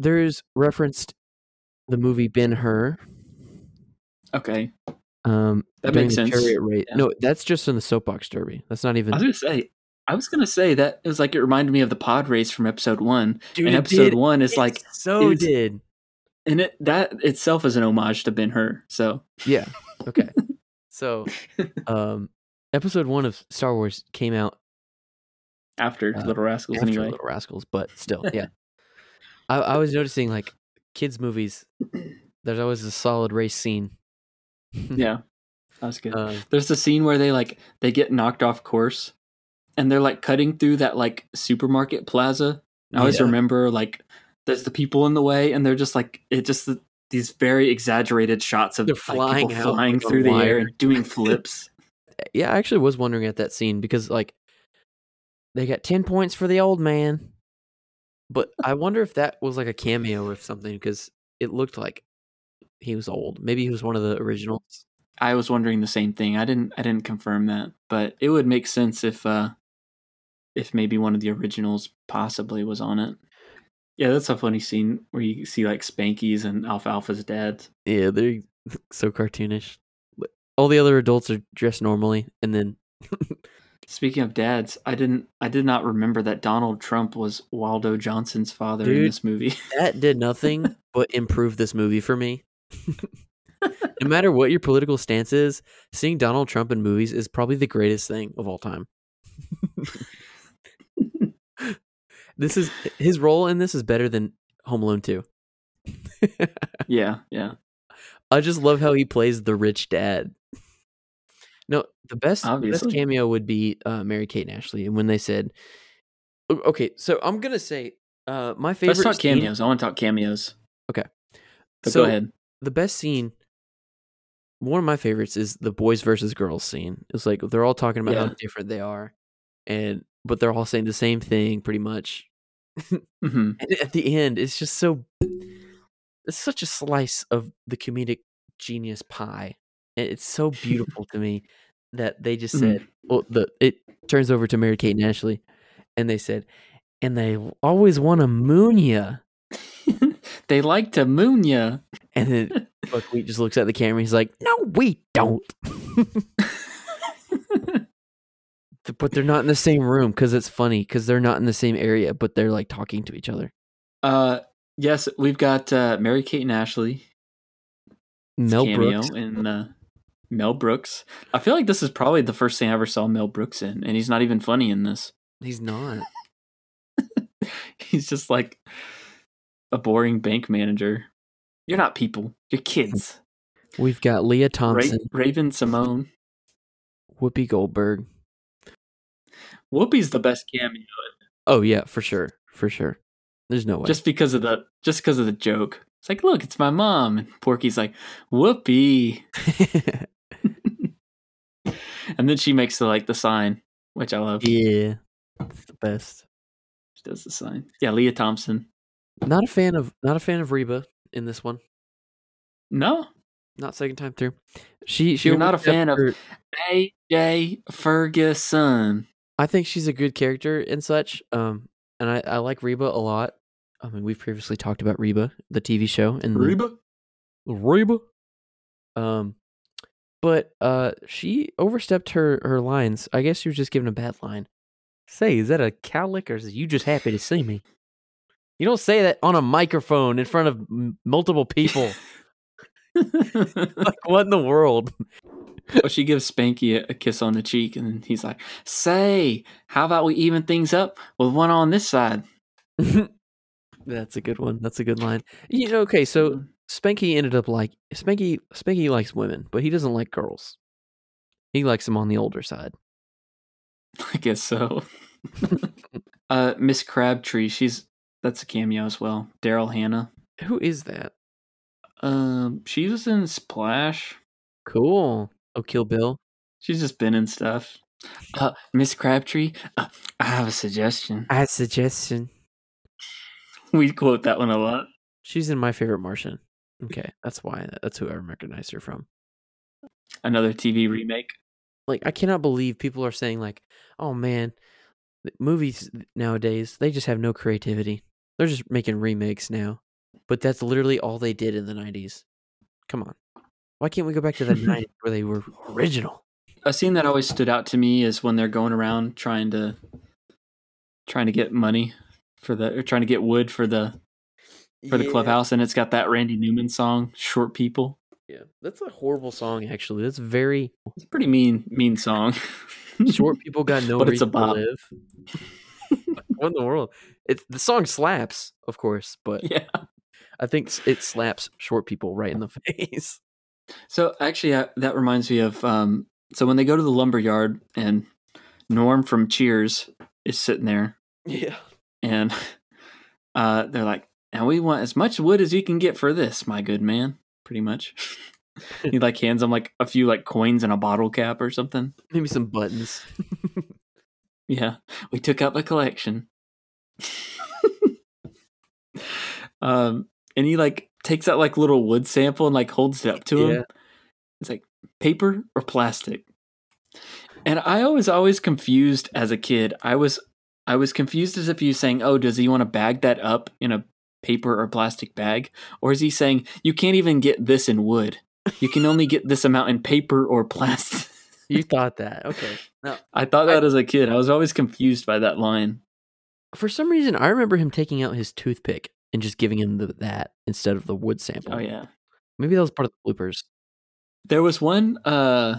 There's referenced the movie Ben Hur. Okay, Um, That makes sense. Chariot race. Yeah. No, that's just in the soapbox derby. That's not even. I was gonna say, I was gonna say that it was like it reminded me of the pod race from episode one. Dude, and it episode did. one is It like, so is- did. and it that itself is an homage to Ben Hur. So Yeah. Okay. [LAUGHS] so, um, episode one of Star Wars came out after Uh, Little Rascals, after anyway. Little Rascals, but still, [LAUGHS] yeah. I, I was noticing like kids movies. There's always a solid race scene. [LAUGHS] yeah, that was good. Um, There's the scene where they like they get knocked off course, and they're like cutting through that like supermarket plaza. I always Yeah. remember like there's the people in the way, and they're just like it just these very exaggerated shots of They're like, flying people flying through the air and doing flips. [LAUGHS] yeah, I actually was wondering at that scene because like they got ten points for the old man, but I wonder if that was like a cameo or something because it looked like he was old. Maybe he was one of the originals. I was wondering the same thing. I didn't I didn't confirm that, but it would make sense if uh if maybe one of the originals possibly was on it. Yeah, that's a funny scene where you see like Spanky's and Alfalfa's dad. Yeah, they're [LAUGHS] so cartoonish. All the other adults are dressed normally, and then [LAUGHS] Speaking of dads, I didn't I did not remember that Donald Trump was Waldo Johnson's father in this movie. [LAUGHS] that did nothing but improve this movie for me. [LAUGHS] no matter what your political stance is, seeing Donald Trump in movies is probably the greatest thing of all time. this is his role in this is better than Home Alone 2. yeah, yeah. I just love how he plays the rich dad. No, the best, best cameo would be uh, Mary Kate and Ashley, and when they said, "Okay, so I'm gonna say uh, my favorite." Let's talk scene- cameos. I want to talk cameos. Okay. But So- go ahead. the best scene one of my favorites is the boys versus girls scene it's like they're all talking about Yeah. how different they are and but they're all saying the same thing pretty much [LAUGHS] hmm and at the end it's just so it's such a slice of the comedic genius pie it's so beautiful to me that they just Mhm. said well the it turns over to mary kate and ashley and they said and they always want to moon ya they like to moon ya. And then [LAUGHS] Buckwheat just looks at the camera. He's like, "No, we don't." [LAUGHS] but they're not in the same room because it's funny because they're not in the same area, but they're like talking to each other. Uh, yes, we've got uh, Mary Kate and Ashley Mel cameo Brooks. in uh, Mel Brooks. I feel like this is probably the first thing I ever saw Mel Brooks in, and he's not even funny in this. He's not. [LAUGHS] He's just like a boring bank manager. You're not people. You're kids. We've got Lea Ra- Thompson, Raven-Symoné. Whoopi Goldberg. Whoopi's the best cameo, Oh yeah, for sure, for sure. There's no way. just because of the just because of the joke. It's like, look, it's my mom, and Porky's like, Whoopi, [LAUGHS] and then she makes the like the sign, which I love. yeah, it's the best. She does the sign. Yeah, Lea Thompson. Not a fan of not a fan of Reba in this one. No, Not second time through. She she You're not a overstepped fan of- AJ Ferguson. I think she's a good character and such. Um, and I, I like Reba a lot. I mean, we've previously talked about Reba, the TV show, and Reba, the- Reba. Reba. Um, but uh, she overstepped her her lines. I guess she was just giving a bad line. Say, is that a cowlick or is you just happy to see me? You don't say that on a microphone in front of m- multiple people. [LAUGHS] like, what in the world? well, she gives Spanky a, a kiss on the cheek, and he's like, "Say, how about we even things up with one on this side?" [LAUGHS] That's a good one. That's a good line. You know, okay, so Spanky ended up like Spanky. Spanky likes women, but he doesn't like girls. He likes them on the older side. [LAUGHS] I guess so. [LAUGHS] [LAUGHS] uh, Miss Crabtree, she's that's a cameo as well. Daryl Hannah. Who is that? Um, she was in Splash. Cool. Oh, Kill Bill. She's just been in stuff. Uh, Miss Crabtree, uh, I have a suggestion. I have a suggestion. We quote that one a lot. She's in my favorite Martian. Okay, that's why. That's who I recognize her from. Another TV remake. Like, I cannot believe people are saying like, "Oh man, movies nowadays they just have no creativity. They're just making remakes now." But that's literally all they did in the '90s. Come on, why can't we go back to the '90s [LAUGHS] where they were original? A scene that always stood out to me is when they're going around trying to trying to get money for the or trying to get wood for the for the Yeah. clubhouse, and it's got that Randy Newman song, "Short People." Yeah, that's a horrible song. Actually, that's very It's a pretty mean mean song. short. [LAUGHS] People got no But it's a to live. [LAUGHS] what in the world? It's the song slaps, of course, but yeah. I think it slaps short people right in the [LAUGHS] face. So actually, uh, that reminds me of um. So when they go to the lumber yard, and Norm from Cheers is sitting there, Yeah. and uh, they're like, "And we want as much wood as you can get for this, my good man." Pretty much. [LAUGHS] he like hands him like a few like coins and a bottle cap or something. Maybe some buttons. [LAUGHS] Yeah, we took up a collection. [LAUGHS] um, and he like takes out like little wood sample and like holds it up to him. Yeah. It's like paper or plastic. And I was always confused as a kid. I was I was confused as if was saying, "Oh, does he want to bag that up in a paper or plastic bag?" Or is he saying, "You can't even get this in wood. You can only get this amount in paper or plastic." You thought that. Okay. No. I thought that as a kid. I was always confused by that line. For some reason, I remember him taking out his toothpick and just giving him the, that instead of the wood sample. Oh yeah. Maybe that was part of the bloopers. There was one uh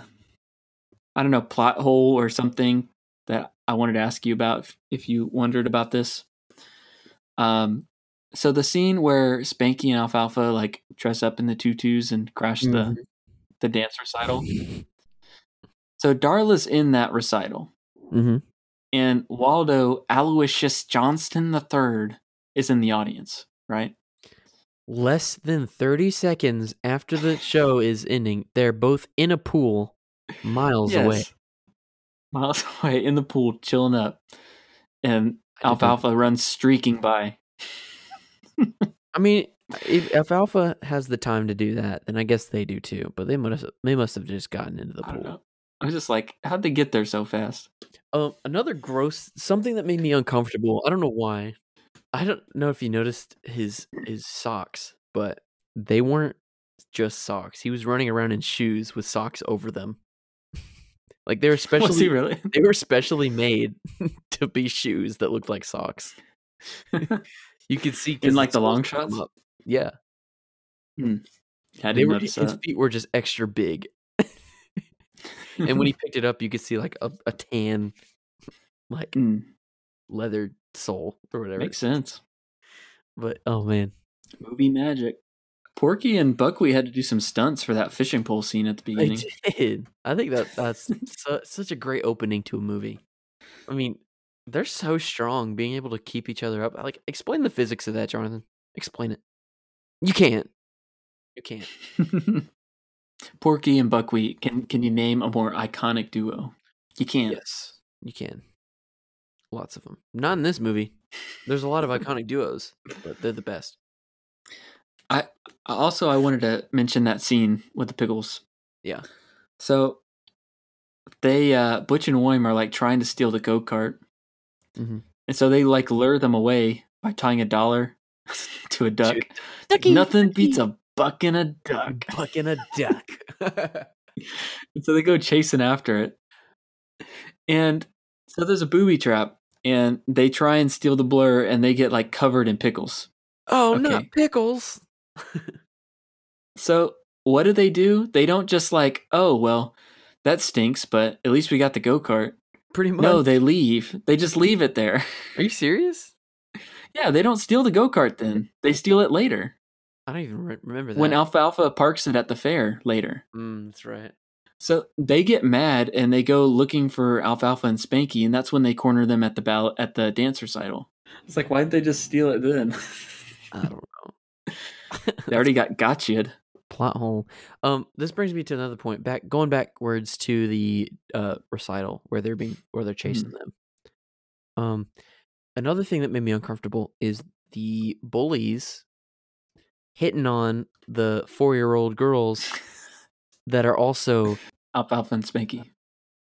I don't know, plot hole or something that I wanted to ask you about if, if you wondered about this. Um so the scene where Spanky and Alfalfa like dress up in the tutus and crash Mhm. the the dance recital. So Darla's in that recital. Mm-hmm. And Waldo Aloysius Johnson III is in the audience, right? Less than 30 seconds after the show is ending, they're both in a pool miles away. Miles [LAUGHS] away in the pool, chilling up. And Alfalfa runs streaking by. I mean, if, if Alpha has the time to do that, then I guess they do too. But they must have, they must have just gotten into the pool. I was just like, how'd they get there so fast? Um, another gross something that made me uncomfortable. I don't know why. I don't know if you noticed his his socks, but they weren't just socks. He was running around in shoes with socks over them. [LAUGHS] like they were [LAUGHS] specially really? they were specially made [LAUGHS] to be shoes that looked like socks. You could see In, like, the long shots? Yeah, I they were his that. feet were just extra big. [LAUGHS] and when he picked it up, you could see like a, a tan, like Mm, leather sole or whatever. makes sense. But oh man, Movie magic. Porky and Buckwheat had to do some stunts for that fishing pole scene at the I beginning. did. I think that that's [LAUGHS] su- such a great opening to a movie. I mean, they're so strong, being able to keep each other up. Like, explain the physics of that, Jonathan. Explain it. You can't. You can't. [LAUGHS] Porky and Buckwheat. Can can you name a more iconic duo? You can't. Yes, you can. Lots of them. Not in this movie. There's a lot of iconic duos, but they're the best. I also I wanted to mention that scene with the pickles. Yeah. So they uh Butch and William are like trying to steal the go kart, Mhm. and so they like lure them away by tying a dollar [LAUGHS] to a duck. Ducky, Nothing beats a buck and a duck. [LAUGHS] Fucking a duck. [LAUGHS] And so they go chasing after it. And so there's a booby trap, and they try and steal the blur, and they get like covered in pickles. oh, Okay. not pickles. So what do they do? They don't just like, oh well, that stinks, but at least we got the go kart. Pretty much. No, they leave. They just leave it there. [LAUGHS] Are you serious? yeah, they don't steal the go kart then. They steal it later I don't even re- remember that. when Alfalfa parks it at the fair later. Mm, that's right. So they get mad and they go looking for Alfalfa and Spanky, and that's when they corner them at the ball- at the dance recital. It's like, why didn't they just steal it then? I don't know. [LAUGHS] they already got gotcha'd. Plot hole. Um, this brings me to another point. Back going backwards to the uh recital where they're being where they're chasing them. Um, another thing that made me uncomfortable is the bullies hitting on the four year old girls that are also [LAUGHS] Alfalfa and Spanky.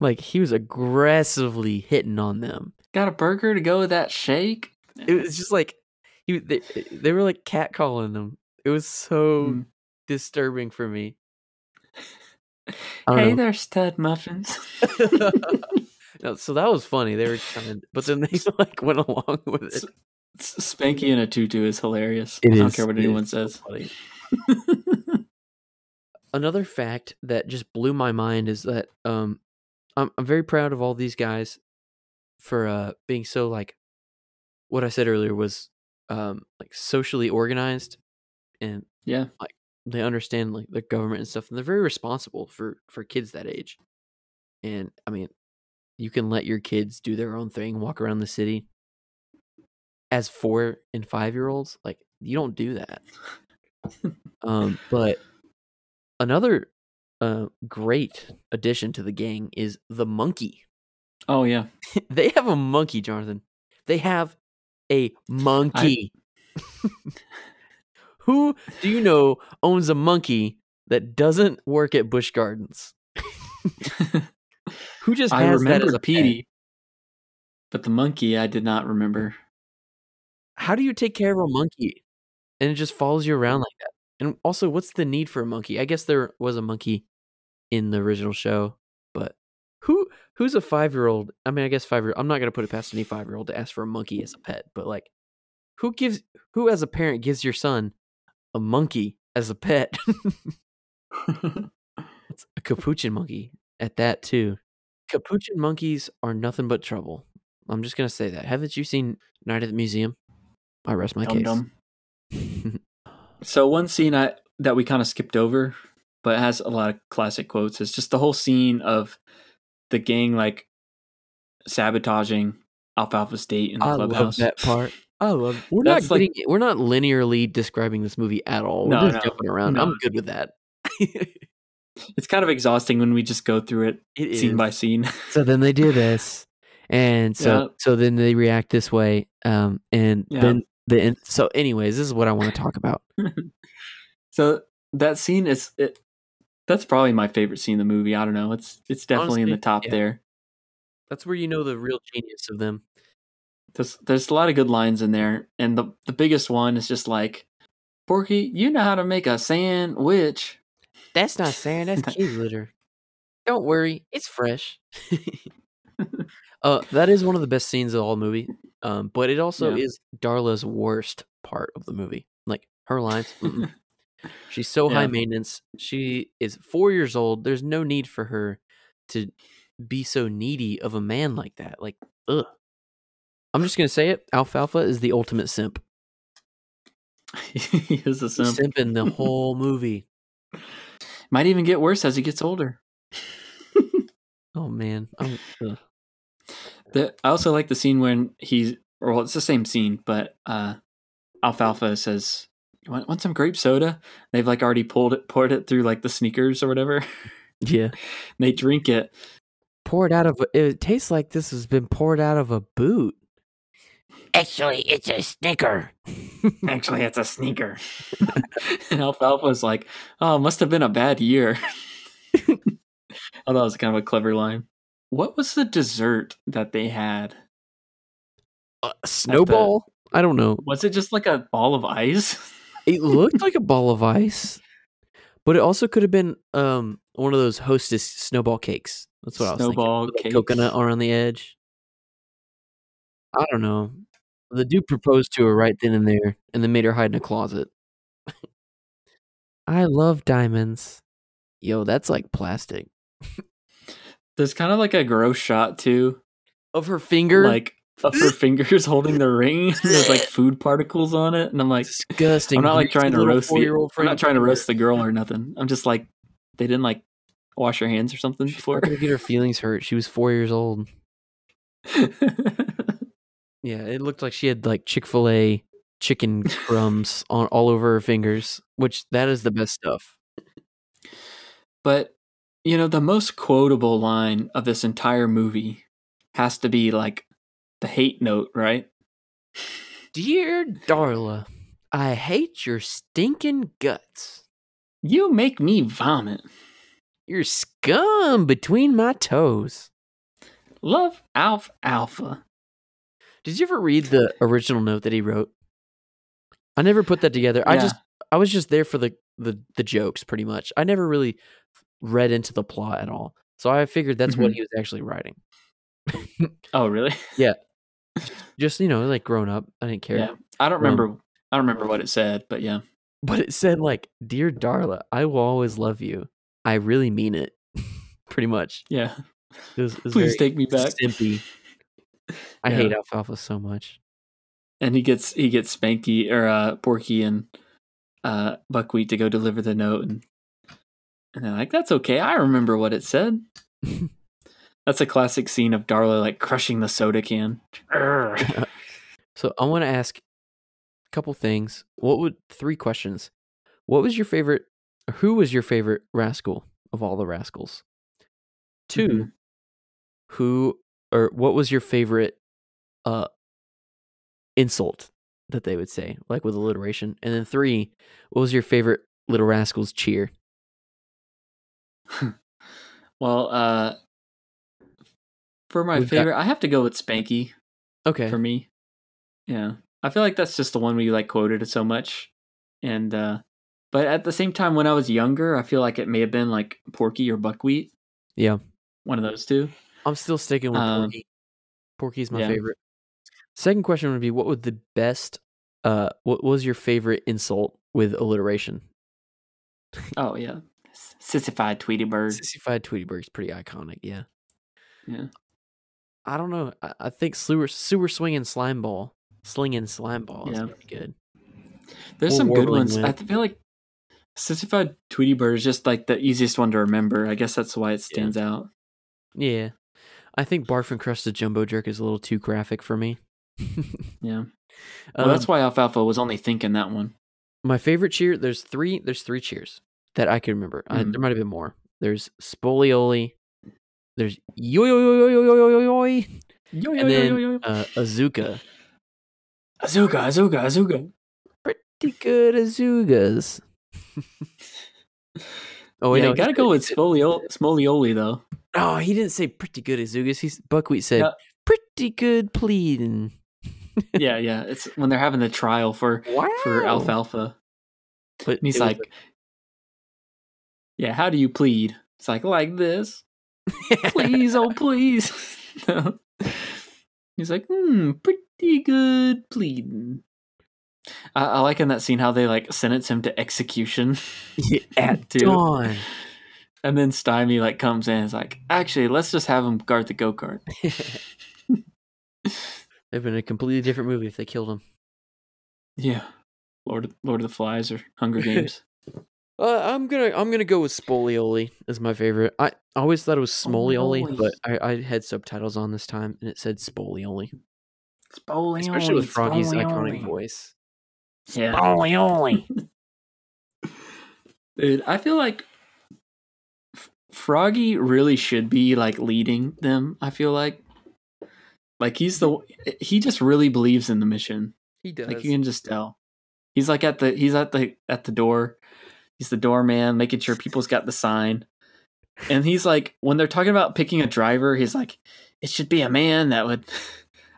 like he was aggressively hitting on them. Got a burger to go with that shake? It was just like he they, they were like catcalling them. It was so Mm. Disturbing for me. [LAUGHS] Hey know. there, stud muffins. [LAUGHS] [LAUGHS] No, so that was funny. They were kind of, but then they like went along with it. Spanky in a tutu is hilarious. It I don't is- care what anyone so says. funny. Another fact that just blew my mind is that um, I'm I'm very proud of all these guys for uh being so like what I said earlier was um like socially organized and yeah. They understand like the government and stuff and they're very responsible for for kids that age. And i mean you can let your kids do their own thing walk around the city. As four and five year olds like you don't do that. Um but another uh great addition to the gang is the monkey. Oh yeah. [LAUGHS] they have a monkey jonathan. They have a monkey [LAUGHS] who do you know owns a monkey that doesn't work at Busch Gardens [LAUGHS] who just I remember as a pet? Petey, but the monkey I did not remember. how do you take care of a monkey and it just follows you around like that and also what's the need for a monkey i guess there was a monkey in the original show but who who's a five year old i mean i guess five year old i'm not going to put it past any five year old to ask for a monkey as a pet but like who gives who as a parent gives your son a monkey as a pet [LAUGHS] [LAUGHS] it's a capuchin monkey at that too capuchin monkeys are nothing but trouble i'm just going to say that haven't you seen night at the museum i rest my Dum case. [LAUGHS] So one scene I that we kind of skipped over, but has a lot of classic quotes is just the whole scene of the gang like sabotaging Alfalfa State in the I love clubhouse. that part. I love. We're That's not like- getting, we're not linearly describing this movie at all. We're just no, jumping around. no. I'm good with that. [LAUGHS] It's kind of exhausting when we just go through it, scene by scene. So then they do [LAUGHS] this, and so Yeah. so then they react this way, um, and Yeah. then the so anyways, this is what I want to talk about. [LAUGHS] so that scene is it. That's probably my favorite scene in the movie. I don't know. It's it's definitely in the top yeah. there. That's where you know the real genius of them. There's there's a lot of good lines in there, and the the biggest one is just like Porky, you know how to make a sandwich. That's not sand. That's [LAUGHS] kitty litter. Don't worry, it's fresh. [LAUGHS] uh, that is one of the best scenes of the whole movie. Um, but it also Yeah. is Darla's worst part of the movie. Like her lines. [LAUGHS] She's so high maintenance. She is four years old. There's no need for her to be so needy of a man like that. Like, ugh. I'm just gonna say it. Alfalfa is the ultimate simp. [LAUGHS] he is a He's simp. simping the [LAUGHS] whole movie. Might even get worse as he gets older. [LAUGHS] Oh man. I'm, ugh. The, I also like the scene when he's, well, it's the same scene, but uh, Alfalfa says, "You want, want some grape soda?" They've like already pulled it, poured it through like the sneakers or whatever. Yeah. they drink it. Poured out of. It tastes like this has been poured out of a boot. Actually, it's a snicker. [LAUGHS] Actually, it's a sneaker. [LAUGHS] and Alfalfa's like, "Oh, must have been a bad year." [LAUGHS] I thought it was kind of a clever line. What was the dessert that they had? Uh, snowball? I don't know. Was it just like a ball of ice? It looked like a ball of ice, but it also could have been um one of those hostess snowball cakes. That's what I was thinking. with the cakes. Coconut around the edge. I don't know. The dude proposed to her right then and there, and then made her hide in a closet. I love diamonds. Yo, that's like plastic. There's kind of like a gross shot too, Of her finger, like of her fingers [LAUGHS] holding the ring. and There's like food particles on it, and I'm like, disgusting. I'm not like trying to roast the. I'm not trying to roast the girl or nothing. I'm just like, they didn't like wash her hands or something She's before. not gonna get her feelings hurt. She was four years old. [LAUGHS] Yeah, it looked like she had like Chick Fil A chicken [LAUGHS] crumbs on all over her fingers, which that is the best stuff. but you know, the most quotable line of this entire movie has to be like the hate note, right? Dear Darla, I hate your stinking guts. You make me vomit. You're scum between my toes. Love Alf Alpha. Did you ever read the original note that he wrote? I never put that together. I just I was just there for the, the the jokes pretty much. I never really read into the plot at all. So I figured that's what Mhm. he was actually writing. [LAUGHS] Oh, really? Yeah. [LAUGHS] Just, you know, like grown up. I didn't care. Yeah. I don't Um, remember. I don't remember what it said, but yeah. But it said like, "Dear Darla, I will always love you. I really mean it." [LAUGHS] Pretty much. Yeah. It was, it was Please take me back. Simpy. I Yeah. hate alfalfa so much. and he gets he gets Spanky or uh Porky and uh Buckwheat to go deliver the note and and they're like, That's okay, I remember what it said. [LAUGHS] That's a classic scene of Darla like crushing the soda can. [LAUGHS] So I want to ask a couple things. What would three questions? What was your favorite? Who was your favorite rascal of all the rascals? 2 Mhm. who or what was your favorite uh insult that they would say, like with alliteration? And then three, what was your favorite little rascals cheer? [LAUGHS] well, uh for my We've got- favorite, I have to go with Spanky Okay, for me. Yeah. I feel like that's just the one we like quoted so much. And uh but at the same time when I was younger, I feel like it may have been like Porky or Buckwheat. yeah, One of those two. I'm still sticking with Um, Porky. Porky's my yeah. favorite. Second question would be what would the best uh what was your favorite insult with alliteration? Oh yeah, sissified Tweety Bird. Sissified Tweety Bird's pretty iconic, yeah. Yeah. I don't know. I, I think sewer sewer swinging slime ball, slinging slime ball is pretty good. There's Or some good ones. I feel like sissified Tweety Bird is just like the easiest one to remember. I guess that's why it stands out. Yeah, I think barf and crusted jumbo jerk is a little too graphic for me. [LAUGHS] Yeah. Well, that's Um, why Alfalfa was only thinking that one. my favorite cheer. There's three. There's three cheers that I can remember. I, Mhm. there might have been more. There's Spolioli. There's yo yo yo yo yo yo yo yo yo, Yo, and then uh, Azuka. Azuga, Azuga, Azuga. Pretty good Azugas. oh wait, yeah, no, gotta go with he said- Spolio- Smolioli though. Oh, he didn't say pretty good Azugas. He's Buckwheat said Yeah. pretty good pleading. yeah, yeah. It's when they're having the trial for Wow. for Alfalfa. But And he's like, "Yeah, how do you plead?" It's like like this. [LAUGHS] Please, oh please. [LAUGHS] No. He's like, "Hmm, pretty good pleading." I, I like in that scene how they like sentence him to execution [LAUGHS] at dawn. And then Stymie like comes in and is like, actually, let's just have him guard the go kart. It'd been a completely different movie if they killed him. Yeah. Lord of, Lord of the Flies or Hunger [LAUGHS] Games. Uh, I'm gonna I'm gonna go with Spolioli as my favorite. I always thought it was Smolioli, Spolioli. but I, I had subtitles on this time and it said Spolioli, Spolioli. especially with Froggy's Spolioli. iconic voice. Yeah. Spolioli. [LAUGHS] Dude, I feel like F- Froggy really should be like leading them. I feel like, like he's the he just really believes in the mission. He does. Like you can just tell. He's like at the he's at the at the door. He's the doorman, making sure people's got the sign. And he's like, when they're talking about picking a driver, he's like, it should be a man that would,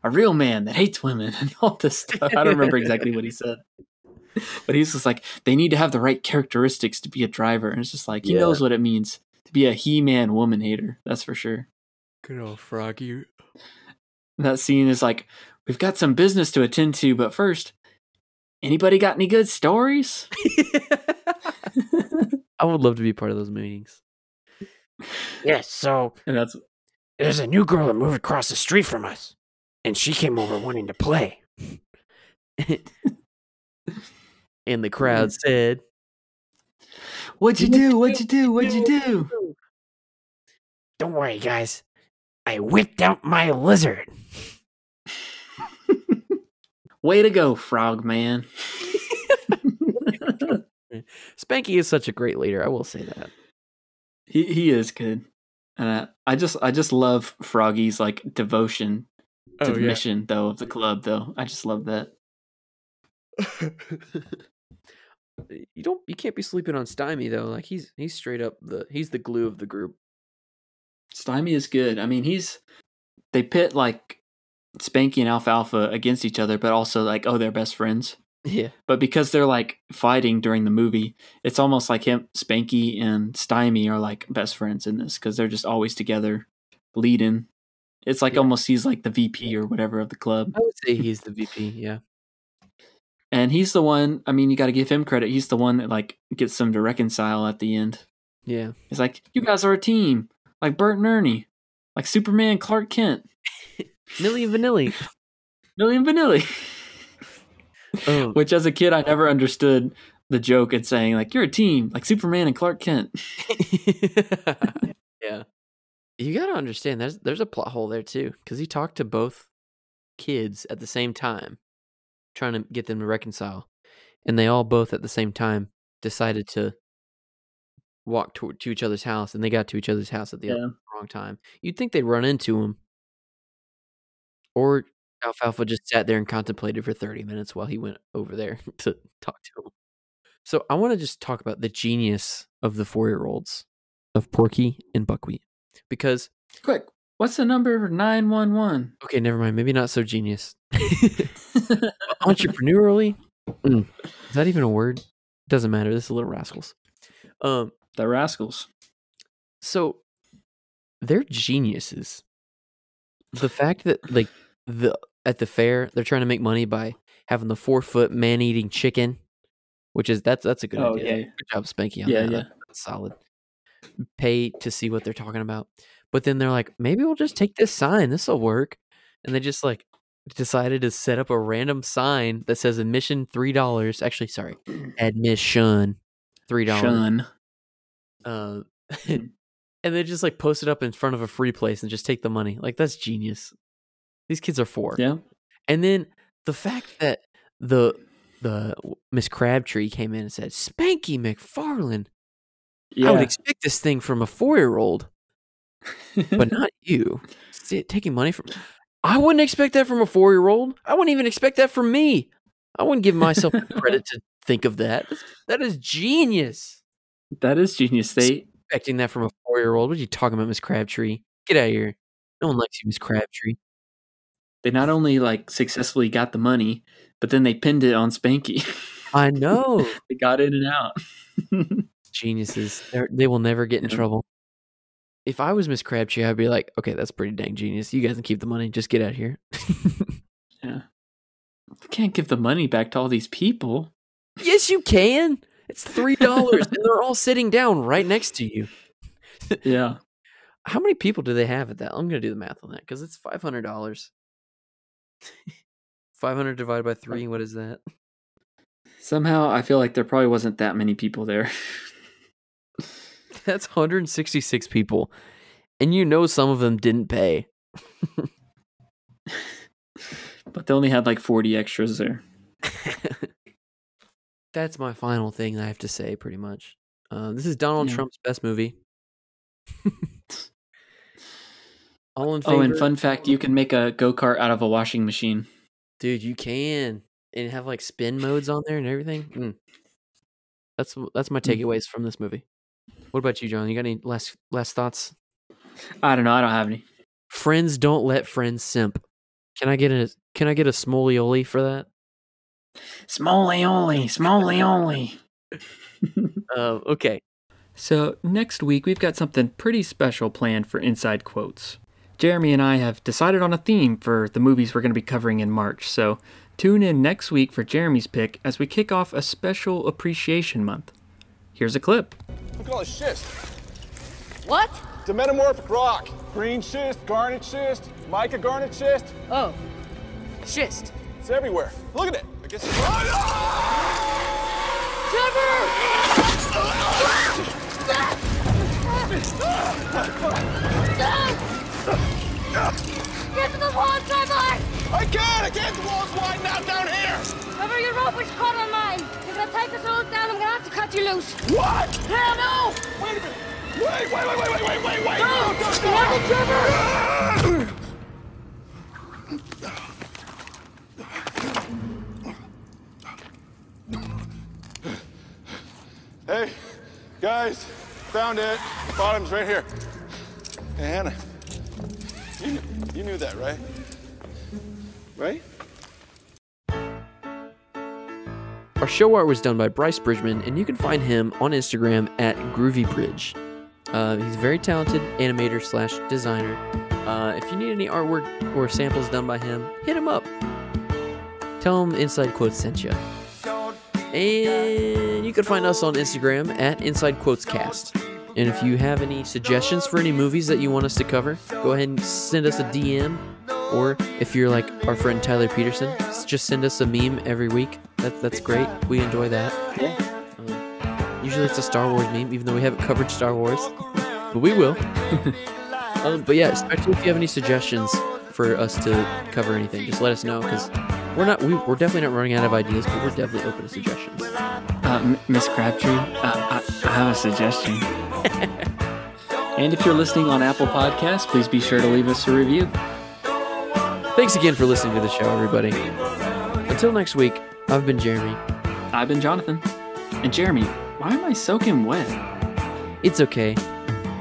a real man that hates women [LAUGHS] and all this stuff. I don't remember exactly what he [LAUGHS] said, but he's just like, they need to have the right characteristics to be a driver. And it's just like, he Yeah. knows what it means to be a he man woman hater. That's for sure. Good old Froggy. That scene is like, we've got some business to attend to, but first, anybody got any good stories? [LAUGHS] [LAUGHS] I would love to be part of those meetings. Yes, so And that's there's a new girl that moved across the street from us, and she came over wanting to play. [LAUGHS] and the crowd said, What'd you do? What'd you do? What'd you do? Don't worry, guys. I whipped out my lizard. [LAUGHS] Way to go, Frog Man. [LAUGHS] [LAUGHS] Spanky is such a great leader. I will say that. he he is good. And I, I just I just love Froggy's like devotion to oh, the mission though of the club though. I just love that. you don't you can't be sleeping on Stymie though. Like he's he's straight up the he's the glue of the group. Stymie is good. I mean, he's they pit like Spanky and Alfalfa against each other, but also like oh they're best friends. Yeah. But because they're like fighting during the movie, it's almost like him, Spanky and Stymie are like best friends in this because they're just always together, leading. It's like Yeah. almost he's like the VP or whatever of the club. I would say he's the VP, yeah. And he's the one, I mean, you got to give him credit. He's the one that like gets them to reconcile at the end. Yeah. He's like, "You guys are a team, like Bert and Ernie, like Superman, Clark Kent, [LAUGHS] Milli and Vanilli. [LAUGHS] Milli and Vanilli." Um, [LAUGHS] Which, as a kid, I never understood the joke and saying like, "You're a team, like Superman and Clark Kent." yeah. You got to understand there's there's a plot hole there too cuz he talked to both kids at the same time trying to get them to reconcile and they all both at the same time decided to walk to, to each other's house and they got to each other's house at the Yeah. wrong time. You'd think they'd run into him. Or Alfalfa just sat there and contemplated for 30 minutes while he went over there [LAUGHS] to talk to him. So I want to just talk about the genius of the four year olds of Porky and Buckwheat. Because, Quick, what's the number for nine one one? okay, never mind. Maybe not so genius. [LAUGHS] [LAUGHS] Entrepreneurially? Mm, is that even a word? Doesn't matter. This is a Little Rascals. Um, The Rascals. so they're geniuses. The fact that like the at the fair they're trying to make money by having the four foot man eating chicken, which is that's that's a good Oh, idea. yeah. Good job, Spanky. On Yeah, that. yeah. That's solid. Pay to see what they're talking about, but then they're like, maybe we'll just take this sign. This will work, and they just like decided to set up a random sign that says admission three dollars. Actually, sorry, [CLEARS THROAT] admission three dollars. Uh, [LAUGHS] and they just like post it up in front of a free place and just take the money. Like that's genius. These kids are four. Yeah. And then the fact that the the Miss Crabtree came in and said, "Spanky McFarland, Yeah. I would expect this thing from a four year old, but [LAUGHS] not you. See, taking money from. I wouldn't expect that from a four year old. I wouldn't even expect that from me. I wouldn't give myself credit [LAUGHS] to think of that. That is genius. That is genius. They Expecting that from a four year old. What are you talking about, Miss Crabtree? Get out of here. No one likes you, Miss Crabtree. they not only like successfully got the money, but then they pinned it on Spanky. I [LAUGHS] know. They got in and out. Geniuses. They're, they will never get in Yeah. trouble. If I was Miss Crabtree, I'd be like, okay, that's pretty dang genius. You guys can keep the money. Just get out of here. yeah. You can't give the money back to all these people. yes, you can. It's three dollars, and they're all sitting down right next to you. Yeah. [LAUGHS] How many people do they have at that? I'm gonna do the math on that because it's five hundred dollars. [LAUGHS] Five hundred divided by three. What is that? Somehow I feel like there probably wasn't that many people there. [LAUGHS] That's 166 people, and you know some of them didn't pay. but they only had like 40 extras there. That's my final thing I have to say. Pretty much. Uh, this is Donald Yeah. Trump's best movie. [LAUGHS] All in favor? Oh, and fun fact, you can make a go-kart out of a washing machine. dude, you can, and have like spin modes on there and everything. Mm. That's that's my Mm. takeaways from this movie. What about you, John? You got any last last thoughts? I don't know, I don't have any. Friends don't let friends simp. Can I get a Can I get a smolioli for that? Smoley only, smoley only. Uh, okay. So, next week we've got something pretty special planned for Inside Quotes. Jeremy and I have decided on a theme for the movies we're going to be covering in March, so tune in next week for Jeremy's pick as we kick off a special appreciation month. Here's a clip. Look at all this schist. What? It's a metamorphic rock. Green schist, garnet schist, mica garnet schist. Oh. Schist. It's everywhere. Look at it. I guess it's... Get to the wall, Trevor! I can't! I can't! The wall's wide now down here! Trevor, your rope is caught on mine. You're gonna take us all down. I'm gonna have to cut you loose. What? Hell no! Wait a minute! Wait, wait, wait, wait, wait, wait, wait, wait! No! No, no. Trevor! [LAUGHS] Hey, guys, found it. Bottom's right here. Hey, Hannah, you, kn- you knew that, right? Right? Our show art was done by Bryce Bridgman, and you can find him on Instagram at GroovyBridge. Uh, he's a very talented animator slash designer. Uh, if you need any artwork or samples done by him, hit him up. Tell him Inside Quotes sent you. And you can find us on Instagram at Inside Quotes Cast. And if you have any suggestions for any movies that you want us to cover, go ahead and send us a DM. Or if you're like our friend Tyler Peterson, just send us a meme every week. That, that's great. We enjoy that. Um, usually it's a Star Wars meme, even though we haven't covered Star Wars. But we will. [LAUGHS] um, but yeah, especially if you have any suggestions for us to cover anything, just let us know because we're not we, we're definitely not running out of ideas, but we're definitely open to suggestions. Uh, Miss Crabtree, uh, I, I have a suggestion. [LAUGHS] and if you're listening on Apple Podcasts, please be sure to leave us a review. Thanks again for listening to the show, everybody. Until next week, I've been Jeremy. I've been Jonathan. And Jeremy, why am I soaking wet? It's okay.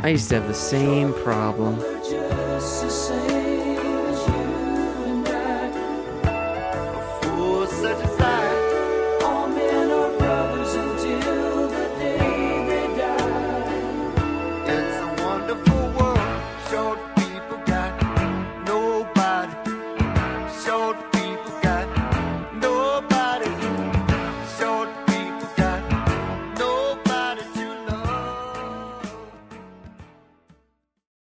I used to have the same problem.